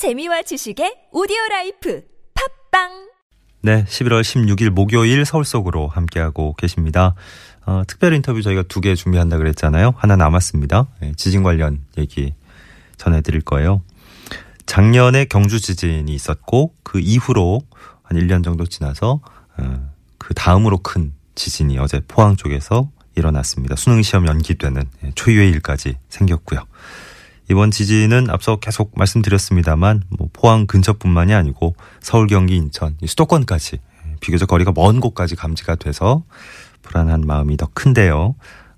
재미와 지식의 오디오 라이프 팟빵 네, 11월 16일 목요일 서울 속으로 함께하고 계십니다. 어, 특별 인터뷰 저희가 두 개 준비한다 그랬잖아요. 하나 남았습니다. 네, 지진 관련 얘기 전해드릴 거예요. 작년에 경주 지진이 있었고 그 이후로 한 1년 정도 지나서 어, 그 다음으로 큰 지진이 어제 포항 쪽에서 일어났습니다. 수능 시험 연기되는 예, 초유의 일까지 생겼고요. 이번 지진은 앞서 계속 말씀드렸습니다만 뭐 포항 근처뿐만이 아니고 서울, 경기, 인천, 수도권까지 비교적 거리가 먼 곳까지 감지가 돼서 불안한 마음이 더 큰데요.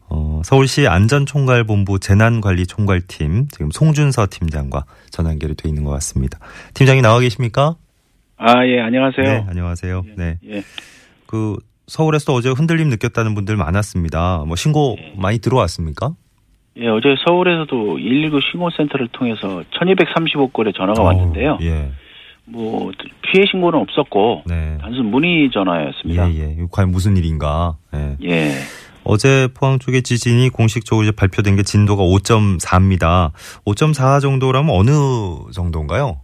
어, 서울시 안전총괄본부 재난관리총괄팀 지금 송준서 팀장과 전화 연결이 돼 있는 것 같습니다. 팀장이 나와 계십니까? 아, 예, 안녕하세요. 네, 안녕하세요. 네. 예. 그 서울에서 어제 흔들림 느꼈다는 분들 많았습니다. 뭐 신고 많이 들어왔습니까? 예, 어제 서울에서도 119 신고센터를 통해서 1235건의 전화가 왔는데요. 어우, 예. 뭐, 피해 신고는 없었고, 네. 단순 문의 예, 전화였습니다. 예. 이거 과연 무슨 일인가? 예. 예. 어제 포항 쪽의 지진이 공식적으로 이제 발표된 게 진도가 5.4입니다. 5.4 정도라면 어느 정도인가요?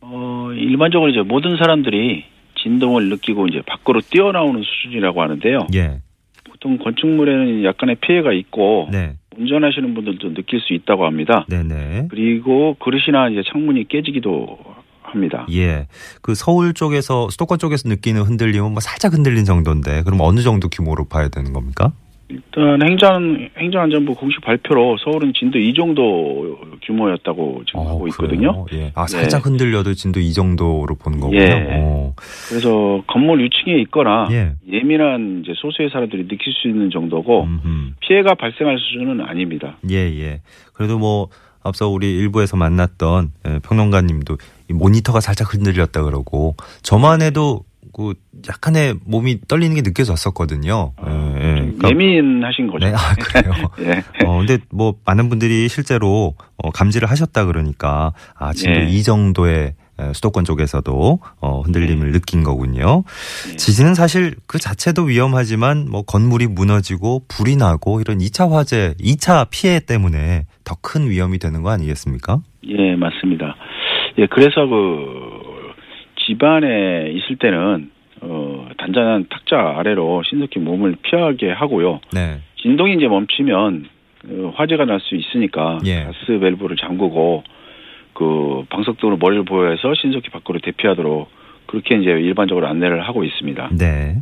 어, 일반적으로 이제 모든 사람들이 진동을 느끼고 이제 밖으로 뛰어나오는 수준이라고 하는데요. 예. 보통 건축물에는 약간의 피해가 있고, 네. 운전하시는 분들도 느낄 수 있다고 합니다. 네네. 그리고 그릇이나 이제 창문이 깨지기도 합니다. 예. 그 서울 쪽에서, 수도권 쪽에서 느끼는 흔들림은 뭐 살짝 흔들린 정도인데, 그럼 어느 정도 규모로 봐야 되는 겁니까? 일단 행정 행정안전부 공식 발표로 서울은 진도 2 정도 규모였다고 지금 하고 있거든요. 예. 아, 살짝 흔들려도 진도 이 정도로 보는 거군요. 예. 어. 그래서 건물 위층에 있거나 예. 예민한 이제 소수의 사람들이 느낄 수 있는 정도고 음흠. 피해가 발생할 수준은 아닙니다. 예, 예. 그래도 뭐 앞서 우리 일부에서 만났던 예, 평론가님도 이 모니터가 살짝 흔들렸다 그러고 저만 해도 그 약간의 몸이 떨리는 게 느껴졌었거든요. 예, 예. 그러니까- 예민하신 거죠. 네, 아 그래요. 예. 어, 근데 뭐 많은 분들이 실제로 어, 감지를 하셨다 그러니까 아 진도 예. 이 정도의 에, 수도권 쪽에서도 어, 흔들림을 느낀 거군요. 예. 지진은 사실 그 자체도 위험하지만 뭐 건물이 무너지고 불이 나고 이런 2차 화재, 2차 피해 때문에 더 큰 위험이 되는 거 아니겠습니까? 예, 맞습니다. 예, 그래서 그 집안에 있을 때는 어 단단한 탁자 아래로 신속히 몸을 피하게 하고요. 네. 진동이 이제 멈추면 어, 화재가 날 수 있으니까 예. 가스 밸브를 잠그고 그 방석등으로 머리를 보호해서 신속히 밖으로 대피하도록 그렇게 이제 일반적으로 안내를 하고 있습니다. 네.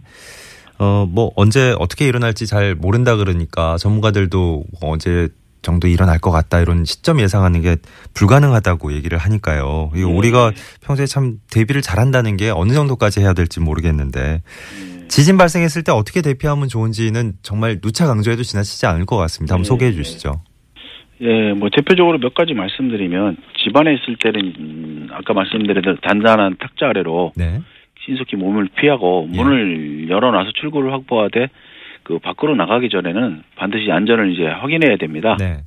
어, 뭐, 언제 어떻게 일어날지 잘 모른다 그러니까 전문가들도 언제 정도 일어날 것 같다 이런 시점 예상하는 게 불가능하다고 얘기를 하니까요. 이거 네. 우리가 평소에 참 대비를 잘한다는 게 어느 정도까지 해야 될지 모르겠는데 네. 지진 발생했을 때 어떻게 대피하면 좋은지는 정말 누차 강조해도 지나치지 않을 것 같습니다. 한번 네. 소개해 주시죠. 예, 뭐 대표적으로 몇 가지 말씀드리면 집안에 있을 때는 음, 아까 말씀드린 대로 단단한 탁자 아래로 네. 신속히 몸을 피하고 예. 문을 열어놔서 출구를 확보하되 그 밖으로 나가기 전에는 반드시 안전을 이제 확인해야 됩니다. 네.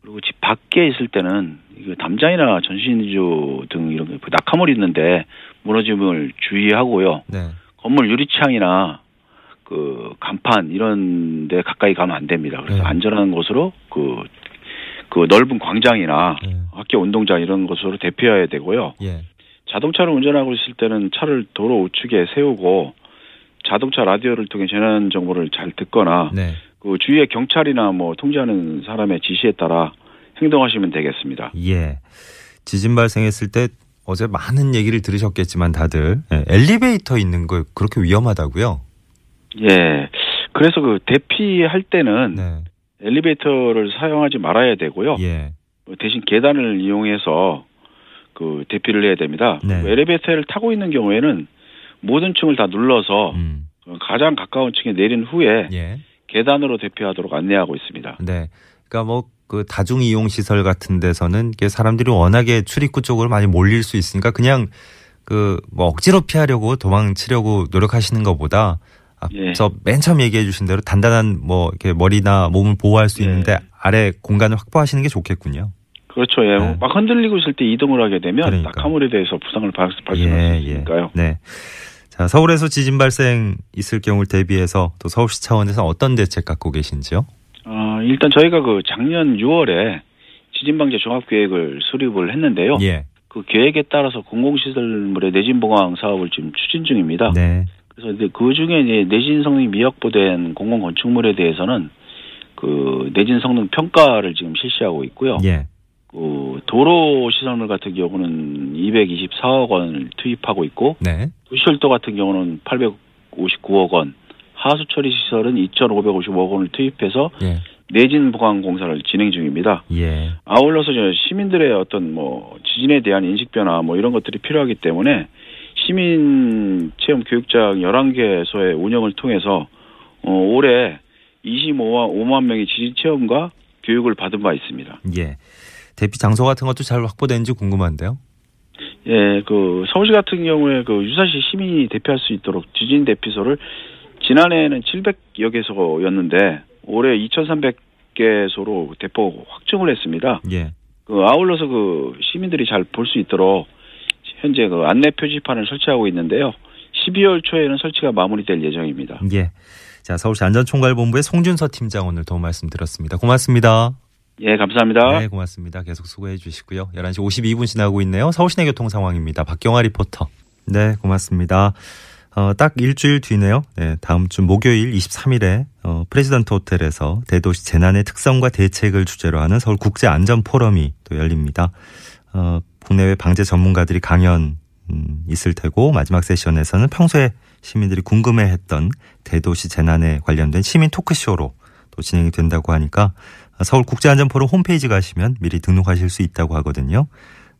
그리고 집 밖에 있을 때는 담장이나 전신주 등 이런 그 낙하물이 있는데 무너짐을 주의하고요. 네. 건물 유리창이나 그 간판 이런 데 가까이 가면 안 됩니다. 그래서 네. 안전한 곳으로 그, 그 넓은 광장이나 네. 학교 운동장 이런 곳으로 대피해야 되고요. 예. 자동차를 운전하고 있을 때는 차를 도로 우측에 세우고 자동차 라디오를 통해 재난 정보를 잘 듣거나 네. 그 주위에 경찰이나 뭐 통제하는 사람의 지시에 따라 행동하시면 되겠습니다. 예. 지진 발생했을 때 어제 많은 얘기를 들으셨겠지만 다들 예, 엘리베이터 있는 거 그렇게 위험하다고요? 예. 그래서 그 대피할 때는 네. 엘리베이터를 사용하지 말아야 되고요. 예. 대신 계단을 이용해서 그 대피를 해야 됩니다. 네. 그 엘리베이터를 타고 있는 경우에는 모든 층을 다 눌러서 음. 가장 가까운 층에 내린 후에 예. 계단으로 대피하도록 안내하고 있습니다. 네. 그러니까 뭐 그 다중 이용 시설 같은 데서는 이게 사람들이 워낙에 출입구 쪽으로 많이 몰릴 수 있으니까 그냥 그 뭐 억지로 피하려고 도망치려고 노력하시는 것보다 예. 앞서 맨 처음 얘기해 주신 대로 단단한 뭐 이렇게 머리나 몸을 보호할 수 예. 있는데 아래 공간을 확보하시는 게 좋겠군요. 그렇죠. 예. 네. 막 흔들리고 있을 때 이동을 하게 되면 그러니까. 낙하물에 대해서 부상을 발- 발생할 수 있으니까요. 네. 자, 서울에서 지진 발생 있을 경우를 대비해서 또 서울시 차원에서 어떤 대책 갖고 계신지요? 어, 일단 저희가 그 작년 6월에 지진방재 종합 계획을 수립을 했는데요. 예. 그 계획에 따라서 공공시설물의 내진 보강 사업을 지금 추진 중입니다. 네. 그래서 이제 그 중에 이제 내진 성능이 미확보된 공공 건축물에 대해서는 그 내진 성능 평가를 지금 실시하고 있고요. 예. 그 도로 시설물 같은 경우는 224억 원을 투입하고 있고 네. 도시철도 같은 경우는 859억 원, 하수 처리 시설은 2,555억 원을 투입해서 예. 내진 보강 공사를 진행 중입니다. 예. 아울러서 저 시민들의 어떤 뭐 지진에 대한 인식 변화 뭐 이런 것들이 필요하기 때문에 시민 체험 교육장 11개소의 운영을 통해서 어, 올해 25만 5만 명의 지진 체험과 교육을 받은 바 있습니다. 예. 대피 장소 같은 것도 잘 확보되는지 궁금한데요. 예, 그 서울시 같은 경우에 그 유사시 시민이 대피할 수 있도록 지진 대피소를 지난해에는 700여 개소였는데 올해 2,300개소로 대폭 확충을 했습니다. 예. 그 아울러서 그 시민들이 잘 볼 수 있도록 현재 그 안내 표지판을 설치하고 있는데요. 12월 초에는 설치가 마무리될 예정입니다. 예. 자, 서울시 안전총괄본부의 송준서 팀장 오늘 도움 말씀 드렸습니다. 고맙습니다. 예, 감사합니다. 네, 고맙습니다. 계속 수고해 주시고요. 11시 52분 지나고 있네요. 서울시내 교통 상황입니다. 박경아 리포터. 네, 고맙습니다. 어, 딱 일주일 뒤네요. 네, 다음 주 목요일 23일에 어, 프레지던트 호텔에서 대도시 재난의 특성과 대책을 주제로 하는 서울 국제 안전 포럼이 또 열립니다. 어, 국내외 방재 전문가들이 강연 음, 있을 테고 마지막 세션에서는 평소에 시민들이 궁금해했던 대도시 재난에 관련된 시민 토크쇼로 또 진행이 된다고 하니까 서울 국제안전포럼 홈페이지 가시면 미리 등록하실 수 있다고 하거든요.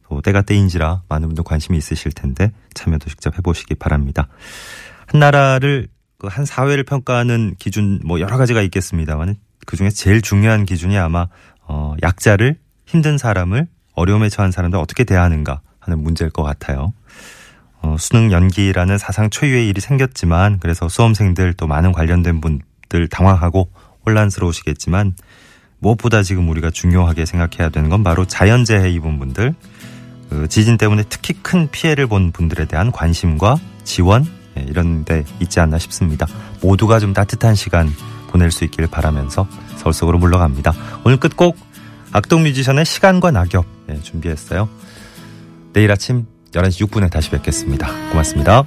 또 때가 때인지라 많은 분들 관심이 있으실 텐데 참여도 직접 해보시기 바랍니다. 한 나라를 그한 사회를 평가하는 기준 뭐 여러 가지가 있겠습니다만 그 중에 제일 중요한 기준이 아마 어 약자를 힘든 사람을 어려움에 처한 사람들 어떻게 대하는가 하는 문제일 것 같아요. 어, 수능 연기라는 사상 초유의 일이 생겼지만 그래서 수험생들 또 많은 관련된 분들 당황하고 혼란스러우시겠지만 무엇보다 지금 우리가 중요하게 생각해야 되는 건 바로 자연재해 입은 분들, 그 지진 때문에 특히 큰 피해를 본 분들에 대한 관심과 지원 예, 이런 데 있지 않나 싶습니다. 모두가 좀 따뜻한 시간 보낼 수 있길 바라면서 서울 속으로 물러갑니다. 오늘 끝곡 악동 뮤지션의 시간과 낙엽 예, 준비했어요. 내일 아침 11시 6분에 다시 뵙겠습니다. 고맙습니다.